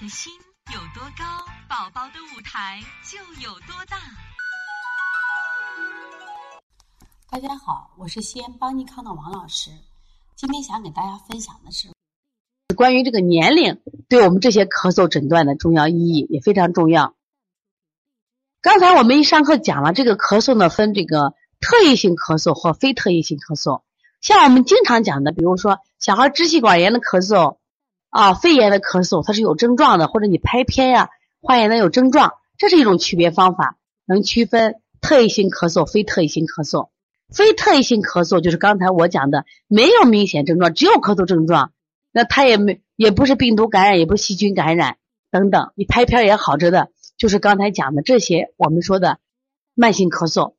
的心有多高，宝宝的舞台就有多大。大家好，我是西安邦尼康的王老师。今天想给大家分享的是关于这个年龄对我们这些咳嗽诊断的重要意义也非常重要。刚才我们一上课讲了，这个咳嗽呢分这个特异性咳嗽和非特异性咳嗽。像我们经常讲的，比如说小孩支气管炎的咳嗽啊，肺炎的咳嗽，它是有症状的，或者你拍片呀、化验的有症状，这是一种区别方法，能区分特异性咳嗽、非特异性咳嗽。非特异性咳嗽就是刚才我讲的，没有明显症状，只有咳嗽症状，那它也没也不是病毒感染，也不是细菌感染等等，你拍片也好着的，就是刚才讲的这些我们说的慢性咳嗽。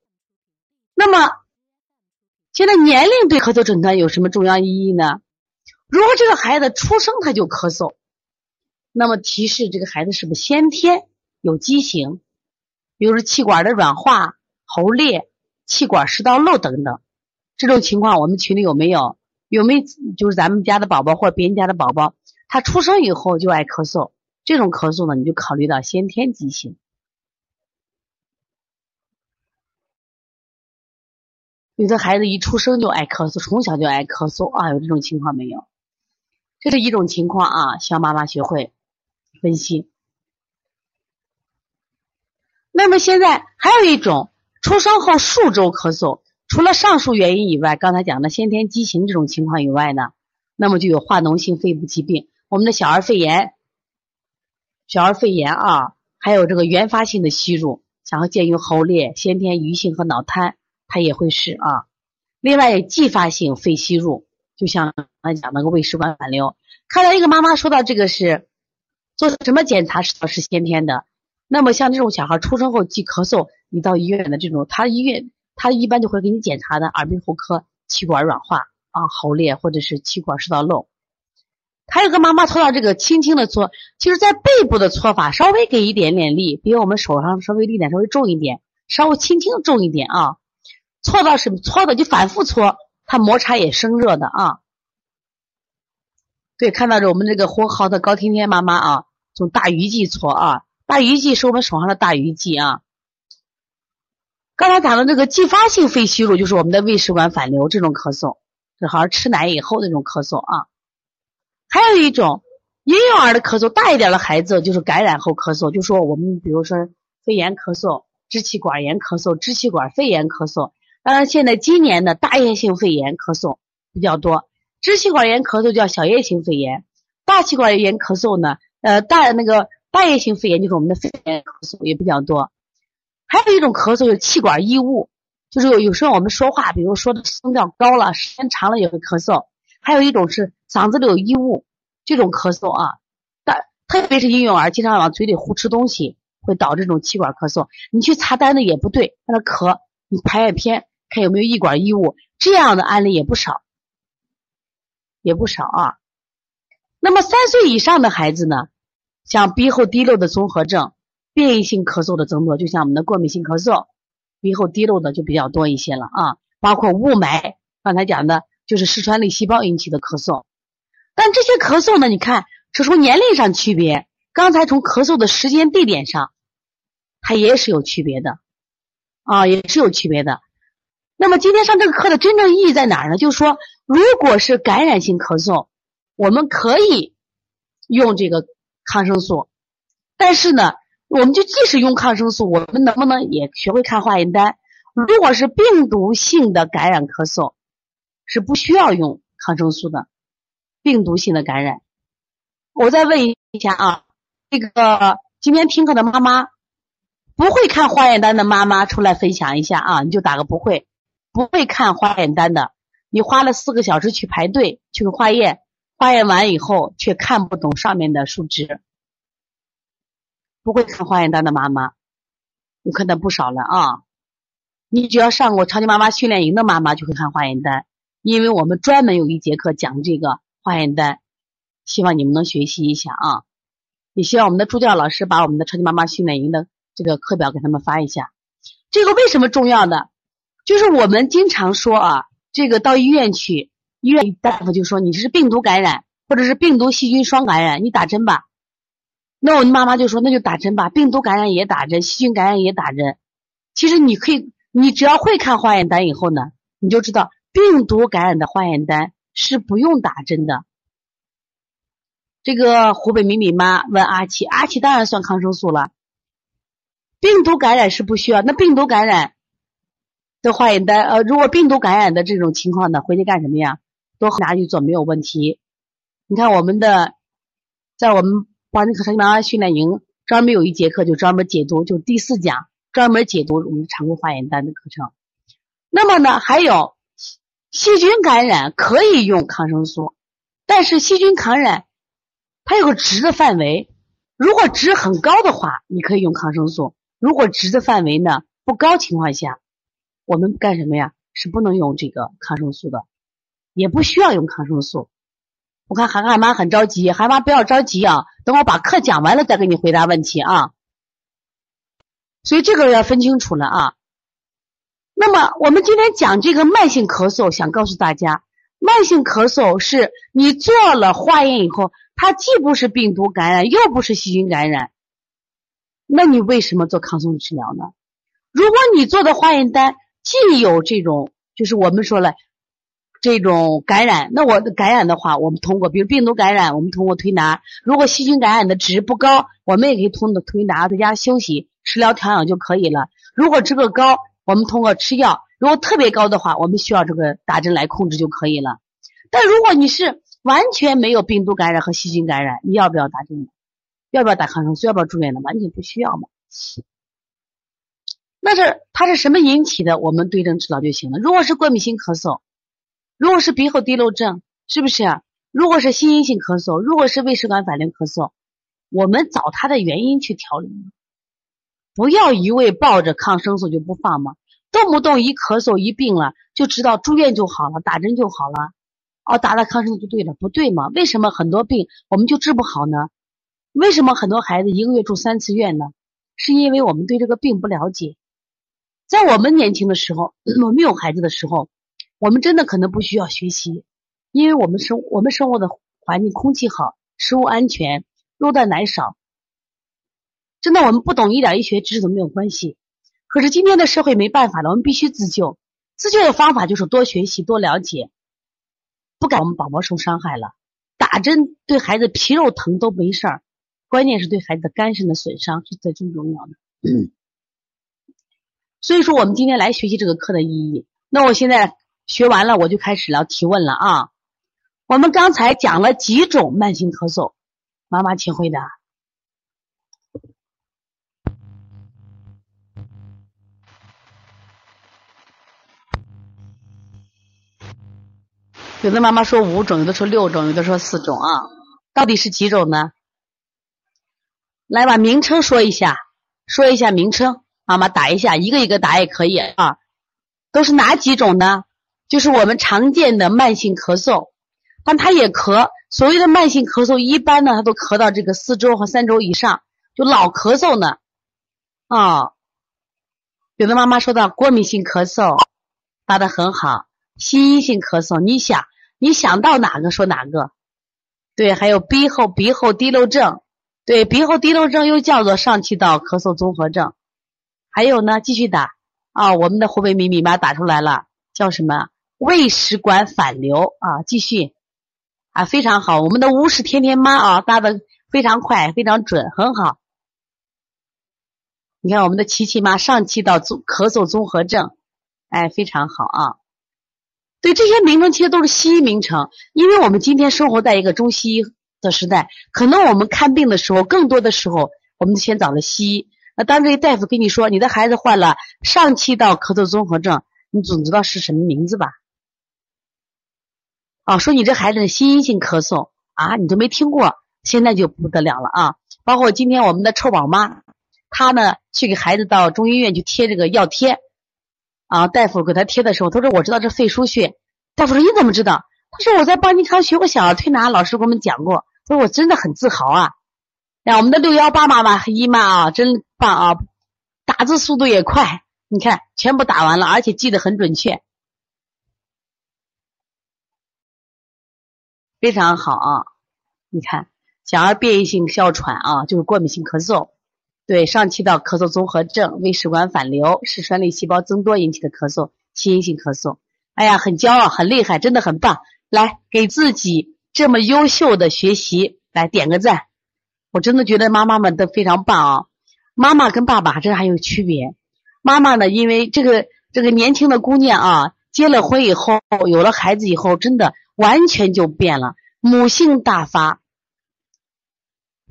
那么现在年龄对咳嗽诊断有什么重要意义呢？如果这个孩子出生他就咳嗽，那么提示这个孩子是不是先天有畸形，比如说气管的软化、喉裂、气管食道漏等等，这种情况我们群里有没有？有没有就是咱们家的宝宝或者别人家的宝宝，他出生以后就爱咳嗽，这种咳嗽呢，你就考虑到先天畸形。有的孩子一出生就爱咳嗽，从小就爱咳嗽啊，有这种情况没有？这是一种情况啊，需要妈妈学会分析。那么现在还有一种，出生后数周咳嗽，除了上述原因以外，刚才讲的先天畸形这种情况以外呢，那么就有化脓性肺部疾病，我们的小儿肺炎、小儿肺炎啊，还有这个原发性的吸入，想要见于喉裂、先天余性和脑瘫。它也会是啊，另外继发性肺吸入，就像刚才讲那个胃食管反流。看到一个妈妈说到这个是做什么检查是是先天的，那么像这种小孩出生后即咳嗽，你到医院的这种，他医院他一般就会给你检查的耳鼻喉科气管软化啊、喉裂或者是气管食道漏。还有个妈妈搓到这个轻轻的搓，其实在背部的搓法稍微给一点点力，比我们手上稍微力点稍微重一点，稍微轻轻重一点啊。搓到是搓的就反复搓，它摩擦也生热的啊。对，看到着我们这个活好的高天天妈妈啊，从大鱼际搓啊，大鱼际是我们手上的大鱼际啊。刚才讲的这个继发性肺吸入，就是我们的胃食管反流这种咳嗽，这好像吃奶以后那种咳嗽啊。还有一种婴幼儿的咳嗽，大一点的孩子就是感染后咳嗽，就说我们比如说肺炎咳嗽、支气管炎咳嗽、支气管肺炎咳嗽。当然，现在今年的大叶性肺炎咳嗽比较多，支气管炎咳嗽叫小叶性肺炎，大气管炎咳嗽呢，呃，大那个大叶性肺炎就是我们的肺炎咳嗽也比较多。还有一种咳嗽是气管异物，就是有有时候我们说话，比如说的声调高了，时间长了也会咳嗽。还有一种是嗓子里有异物，这种咳嗽啊，但特别是婴幼儿经常往嘴里呼吃东西，会导致这种气管咳嗽。你去查单子也不对，在那咳，你拍下片。看有没有异管异物，这样的案例也不少，也不少啊。那么三岁以上的孩子呢，像鼻后滴漏的综合症、变异性咳嗽的增多，就像我们的过敏性咳嗽，鼻后滴漏的就比较多一些了啊。包括雾霾，刚才讲的就是嗜酸类细胞引起的咳嗽。但这些咳嗽呢，你看是从年龄上区别，刚才从咳嗽的时间地点上，它也是有区别的啊，也是有区别的。那么今天上这个课的真正意义在哪儿呢？就是说，如果是感染性咳嗽，我们可以用这个抗生素，但是呢，我们就即使用抗生素，我们能不能也学会看化验单？如果是病毒性的感染咳嗽，是不需要用抗生素的。病毒性的感染，我再问一下啊，这个今天听课的妈妈，不会看化验单的妈妈出来分享一下啊，你就打个不会。不会看化验单的，你花了四个小时去排队去化验，化验完以后却看不懂上面的数值。不会看化验单的妈妈，我看到不少了啊！你只要上过超级妈妈训练营的妈妈就会看化验单，因为我们专门有一节课讲这个化验单，希望你们能学习一下啊！也希望我们的助教老师把我们的超级妈妈训练营的这个课表给他们发一下。这个为什么重要呢？就是我们经常说啊，这个到医院去，医院大夫就说你是病毒感染或者是病毒细菌双感染，你打针吧。那我的妈妈就说，那就打针吧，病毒感染也打针，细菌感染也打针。其实你可以，你只要会看化验单以后呢，你就知道病毒感染的化验单是不用打针的。这个湖北米米妈问阿奇，阿奇当然算抗生素了。病毒感染是不需要，那病毒感染的化验单，呃，如果病毒感染的这种情况呢，回去干什么呀？都拿去做没有问题。你看我们的，在我们帮你课妈妈训练营专门有一节课，就专门解读，就第四讲专门解读我们常规化验单的课程。那么呢，还有细菌感染可以用抗生素，但是细菌感染它有个值的范围，如果值很高的话，你可以用抗生素。如果值的范围呢不高情况下，我们干什么呀？是不能用这个抗生素的，也不需要用抗生素。我看涵涵妈很着急，涵妈不要着急啊，等我把课讲完了再给你回答问题啊。所以这个要分清楚了啊。那么我们今天讲这个慢性咳嗽，想告诉大家，慢性咳嗽是你做了化验以后，它既不是病毒感染，又不是细菌感染。那你为什么做抗生素治疗呢？如果你做的化验单既有这种，就是我们说了这种感染，那我的感染的话，我们通过比如病毒感染，我们通过推拿；如果细菌感染的值不高，我们也可以通过推拿，在家休息、食疗调养就可以了。如果这个高，我们通过吃药；如果特别高的话，我们需要这个打针来控制就可以了。但如果你是完全没有病毒感染和细菌感染，你要不要打针？要不要打抗生素？要不要住院的？完全不需要嘛。那是它是什么引起的？我们对症治疗就行了。如果是过敏性咳嗽，如果是鼻后滴漏症，是不是？如果是心因性咳嗽，如果是胃食管反流咳嗽，我们找它的原因去调理。不要一味抱着抗生素就不放嘛，动不动一咳嗽一病了就知道住院就好了，打针就好了。哦，打了抗生素就对了，不对嘛？为什么很多病我们就治不好呢？为什么很多孩子一个月住三次院呢？是因为我们对这个病不了解。在我们年轻的时候，我们有孩子的时候，我们真的可能不需要学习，因为我们生我们生活的环境空气好，食物安全，肉蛋奶少，真的我们不懂一点医学知识都没有关系。可是今天的社会没办法了，我们必须自救。自救的方法就是多学习、多了解，不敢我们宝宝受伤害了。打针对孩子皮肉疼都没事儿。关键是对孩子的肝肾的损伤是最最重要的，所以说我们今天来学习这个课的意义。那我现在学完了，我就开始了提问了啊。我们刚才讲了几种慢性咳嗽，妈妈请回答。有的妈妈说五种，有的说六种，有的说四种啊，到底是几种呢？来把名称说一下，说一下名称，妈妈打一下，一个一个打也可以啊。都是哪几种呢？就是我们常见的慢性咳嗽，但他也咳。所谓的慢性咳嗽，一般呢，他都咳到这个四周和三周以上，就老咳嗽呢。啊，有的妈妈说到过敏性咳嗽，答的很好。心因性咳嗽，你想你想到哪个说哪个。对，还有鼻后鼻后滴漏症。对，鼻后滴漏症又叫做上气道咳嗽综合症，还有呢，继续打啊，我们的湖北米米妈打出来了，叫什么？胃食管反流啊，继续啊，非常好，我们的乌氏天天妈啊，答的非常快，非常准，很好。你看我们的琪琪妈上气道综咳嗽综合症，哎，非常好啊。对，这些名称其实都是西医名称，因为我们今天生活在一个中西医。的时代，可能我们看病的时候，更多的时候，我们先找了西医。那当这个大夫跟你说，你的孩子患了上气道咳嗽综合症，你总知道是什么名字吧？啊，说你这孩子心因性咳嗽啊，你都没听过，现在就不得了了啊！包括今天我们的臭宝妈，她呢去给孩子到中医院去贴这个药贴，啊，大夫给他贴的时候，他说我知道这肺腧穴。大夫说你怎么知道？他说我在邦尼康学过小儿推拿，老师给我们讲过。说我真的很自豪啊！呀，我们的六幺八妈妈和姨妈啊，真棒啊！打字速度也快，你看全部打完了，而且记得很准确，非常好啊！你看，小儿变异性哮喘啊，就是过敏性咳嗽。对，上气道咳嗽综合症、胃食管反流、嗜酸类细胞增多引起的咳嗽，心因性咳嗽。哎呀，很骄傲，很厉害，真的很棒！来，给自己这么优秀的学习来点个赞。我真的觉得妈妈们都非常棒啊！妈妈跟爸爸这还有区别。妈妈呢，因为这个这个年轻的姑娘啊，结了婚以后，有了孩子以后，真的完全就变了，母性大发。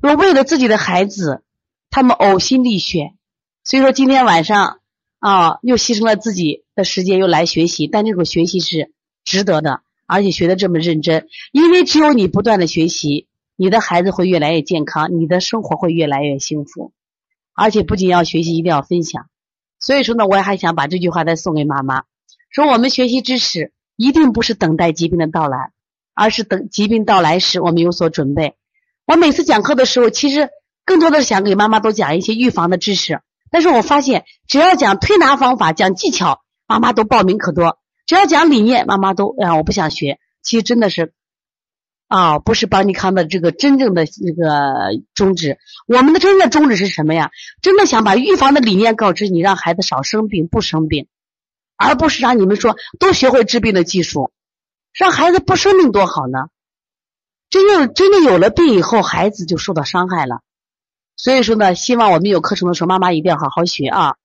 我为了自己的孩子。他们呕心沥血，所以说今天晚上啊，又牺牲了自己的时间，又来学习。但这种学习是值得的，而且学的这么认真，因为只有你不断的学习，你的孩子会越来越健康，你的生活会越来越幸福。而且不仅要学习，一定要分享。所以说呢，我也还想把这句话再送给妈妈：说我们学习知识，一定不是等待疾病的到来，而是等疾病到来时，我们有所准备。我每次讲课的时候，其实。更多的想给妈妈多讲一些预防的知识，但是我发现只要讲推拿方法、讲技巧，妈妈都报名可多；只要讲理念，妈妈都啊我不想学。其实真的是啊，不是邦尼康的这个真正的那个宗旨。我们的真正的宗旨是什么呀？真的想把预防的理念告知你，让孩子少生病、不生病，而不是让你们说都学会治病的技术，让孩子不生病多好呢？真正真正有了病以后，孩子就受到伤害了。所以说呢，希望我们有课程的时候，妈妈一定要好好学啊！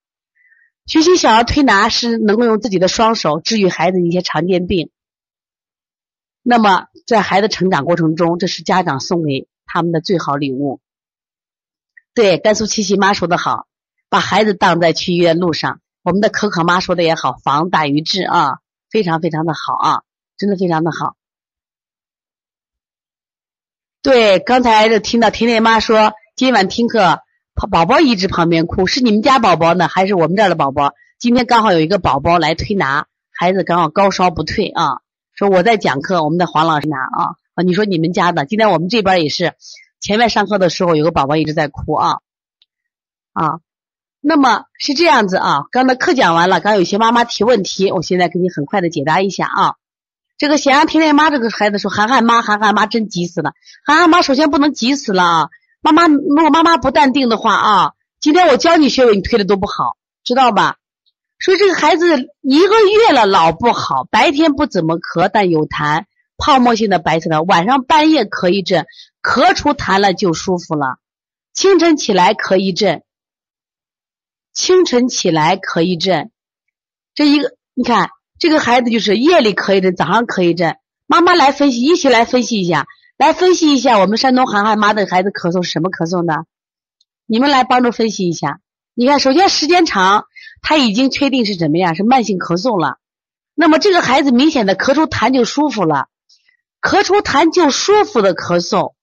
学习小儿推拿是能够用自己的双手治愈孩子一些常见病。那么在孩子成长过程中，这是家长送给他们的最好礼物。对，甘肃七七妈说的好，把孩子当在去医院路上。我们的可可妈说的也好，防大于治啊，非常非常的好啊，真的非常的好。对，刚才听到甜甜妈说。今晚听课，宝宝一直旁边哭，是你们家宝宝呢，还是我们这儿的宝宝？今天刚好有一个宝宝来推拿，孩子刚好高烧不退啊。说我在讲课，我们的黄老师拿啊啊，你说你们家的，今天我们这边也是，前面上课的时候有个宝宝一直在哭啊啊。那么是这样子啊，刚才课讲完了，刚有些妈妈提问题，我现在给你很快的解答一下啊。这个咸阳甜甜妈这个孩子说，涵涵妈，涵涵妈真急死了，涵涵妈首先不能急死了啊。妈妈，如果妈妈不淡定的话啊，今天我教你穴位，你推的都不好，知道吧？说这个孩子一个月了，老不好，白天不怎么咳，但有痰，泡沫性的白色的，晚上半夜咳一阵，咳出痰了就舒服了，清晨起来咳一阵，清晨起来咳一阵，这一个你看，这个孩子就是夜里咳一阵，早上咳一阵，妈妈来分析，一起来分析一下。来分析一下，我们山东涵涵妈的孩子咳嗽是什么咳嗽呢？你们来帮助分析一下。你看，首先时间长，他已经确定是怎么样，是慢性咳嗽了。那么这个孩子明显的咳出痰就舒服了，咳出痰就舒服的咳嗽，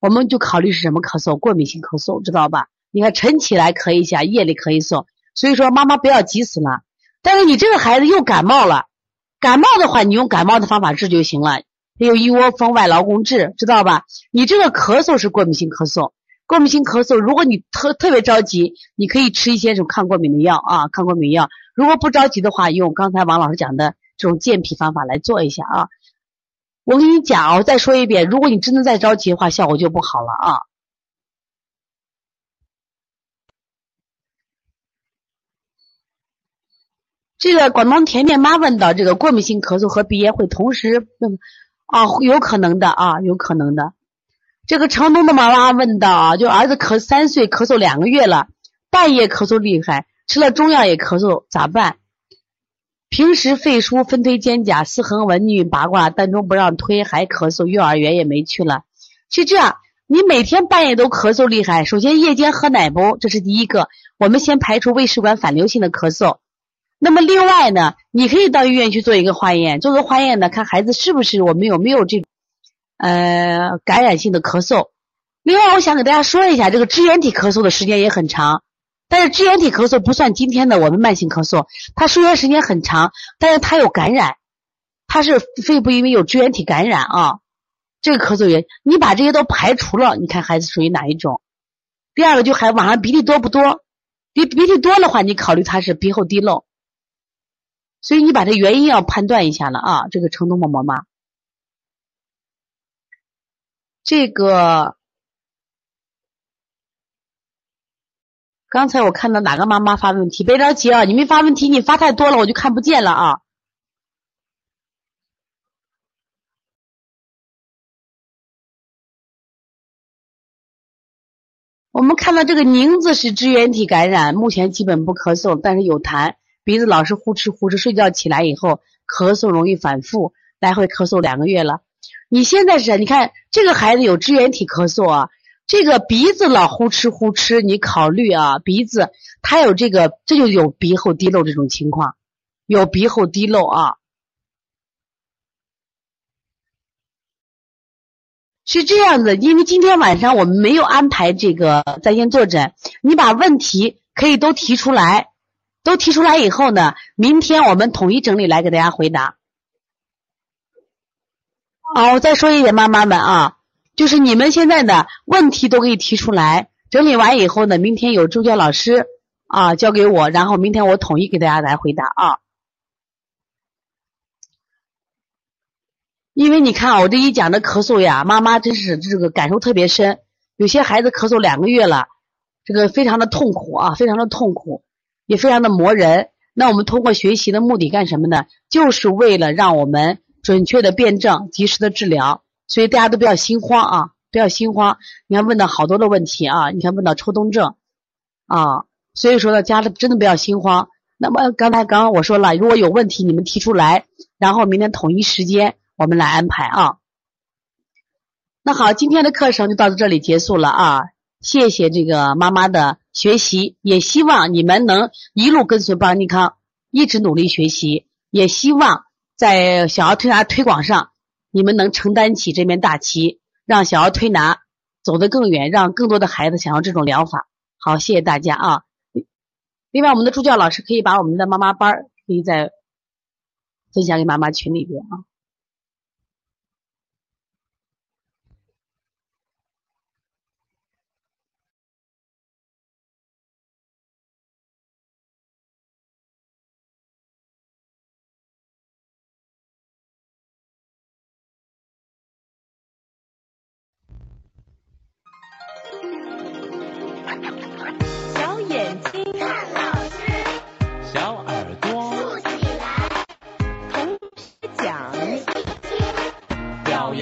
我们就考虑是什么咳嗽？过敏性咳嗽，知道吧？你看晨起来咳一下，夜里咳一嗽，所以说妈妈不要急死了。但是你这个孩子又感冒了，感冒的话，你用感冒的方法治就行了。还有一窝蜂外劳宫治，知道吧？你这个咳嗽是过敏性咳嗽，过敏性咳嗽，如果你特特别着急，你可以吃一些这种抗过敏的药啊，抗过敏药。如果不着急的话，用刚才王老师讲的这种健脾方法来做一下啊。我跟你讲，我再说一遍，如果你真的再着急的话，效果就不好了啊。这个广东甜甜妈问到，这个过敏性咳嗽和鼻炎会同时？啊，有可能的啊，有可能的。这个成都的妈妈问到啊，就儿子咳三岁，咳嗽两个月了，半夜咳嗽厉害，吃了中药也咳嗽，咋办？平时肺腧分推肩胛四横纹逆八卦，但中不让推，还咳嗽，幼儿园也没去了。是这样，你每天半夜都咳嗽厉害，首先夜间喝奶不？这是第一个，我们先排除胃食管反流性的咳嗽。那么另外呢，你可以到医院去做一个化验，做个化验呢，看孩子是不是我们有没有这，呃，感染性的咳嗽。另外，我想给大家说一下，这个支原体咳嗽的时间也很长，但是支原体咳嗽不算今天的我们慢性咳嗽，它收源时间很长，但是它有感染，它是肺部因为有支原体感染啊，这个咳嗽也，你把这些都排除了，你看孩子属于哪一种？第二个就还晚上鼻涕多不多？鼻鼻涕多的话，你考虑他是鼻后滴漏。所以你把这原因要判断一下了啊，这个成都某某妈，这个刚才我看到哪个妈妈发问题别着急啊你没发问题你发太多了我就看不见了啊。我们看到这个宁子是支原体感染目前基本不咳嗽但是有痰鼻子老是呼哧呼哧睡觉起来以后咳嗽容易反复来回咳嗽两个月了你现在是，你看这个孩子有支原体咳嗽啊，这个鼻子老呼哧呼哧，你考虑啊，鼻子他有这个，这就有鼻后滴漏这种情况，有鼻后滴漏啊。是这样的，因为今天晚上我们没有安排这个在线坐诊，你把问题可以都提出来，都提出来以后呢，明天我们统一整理来给大家回答。好，我再说一点，妈妈们啊，就是你们现在的问题都可以提出来，整理完以后呢，明天有助教老师啊交给我，然后明天我统一给大家来回答啊。因为你看啊，我这一讲的咳嗽呀，妈妈真是这个感受特别深。有些孩子咳嗽两个月了，这个非常的痛苦啊，非常的痛苦，也非常的磨人。那我们通过学习的目的干什么呢？就是为了让我们准确的辩证、及时的治疗。所以大家都不要心慌啊，不要心慌。你看问到好多的问题啊，你看问到抽动症啊，所以说呢，家里真的不要心慌。那么刚才刚刚我说了，如果有问题你们提出来，然后明天统一时间。我们来安排啊，那好，今天的课程就到这里结束了啊！谢谢这个妈妈的学习，也希望你们能一路跟随邦尼康，一直努力学习。也希望在小儿推拿推广上，你们能承担起这面大旗，让小儿推拿走得更远，让更多的孩子想要这种疗法。好，谢谢大家啊！另外，我们的助教老师可以把我们的妈妈班可以在分享给妈妈群里边啊。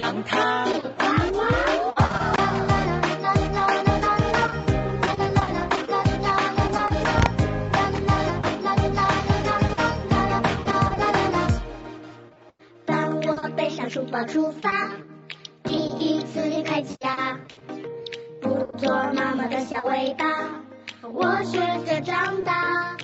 当当我背上书包出发，第一次离开家，不做妈妈的小尾巴，我学着长大。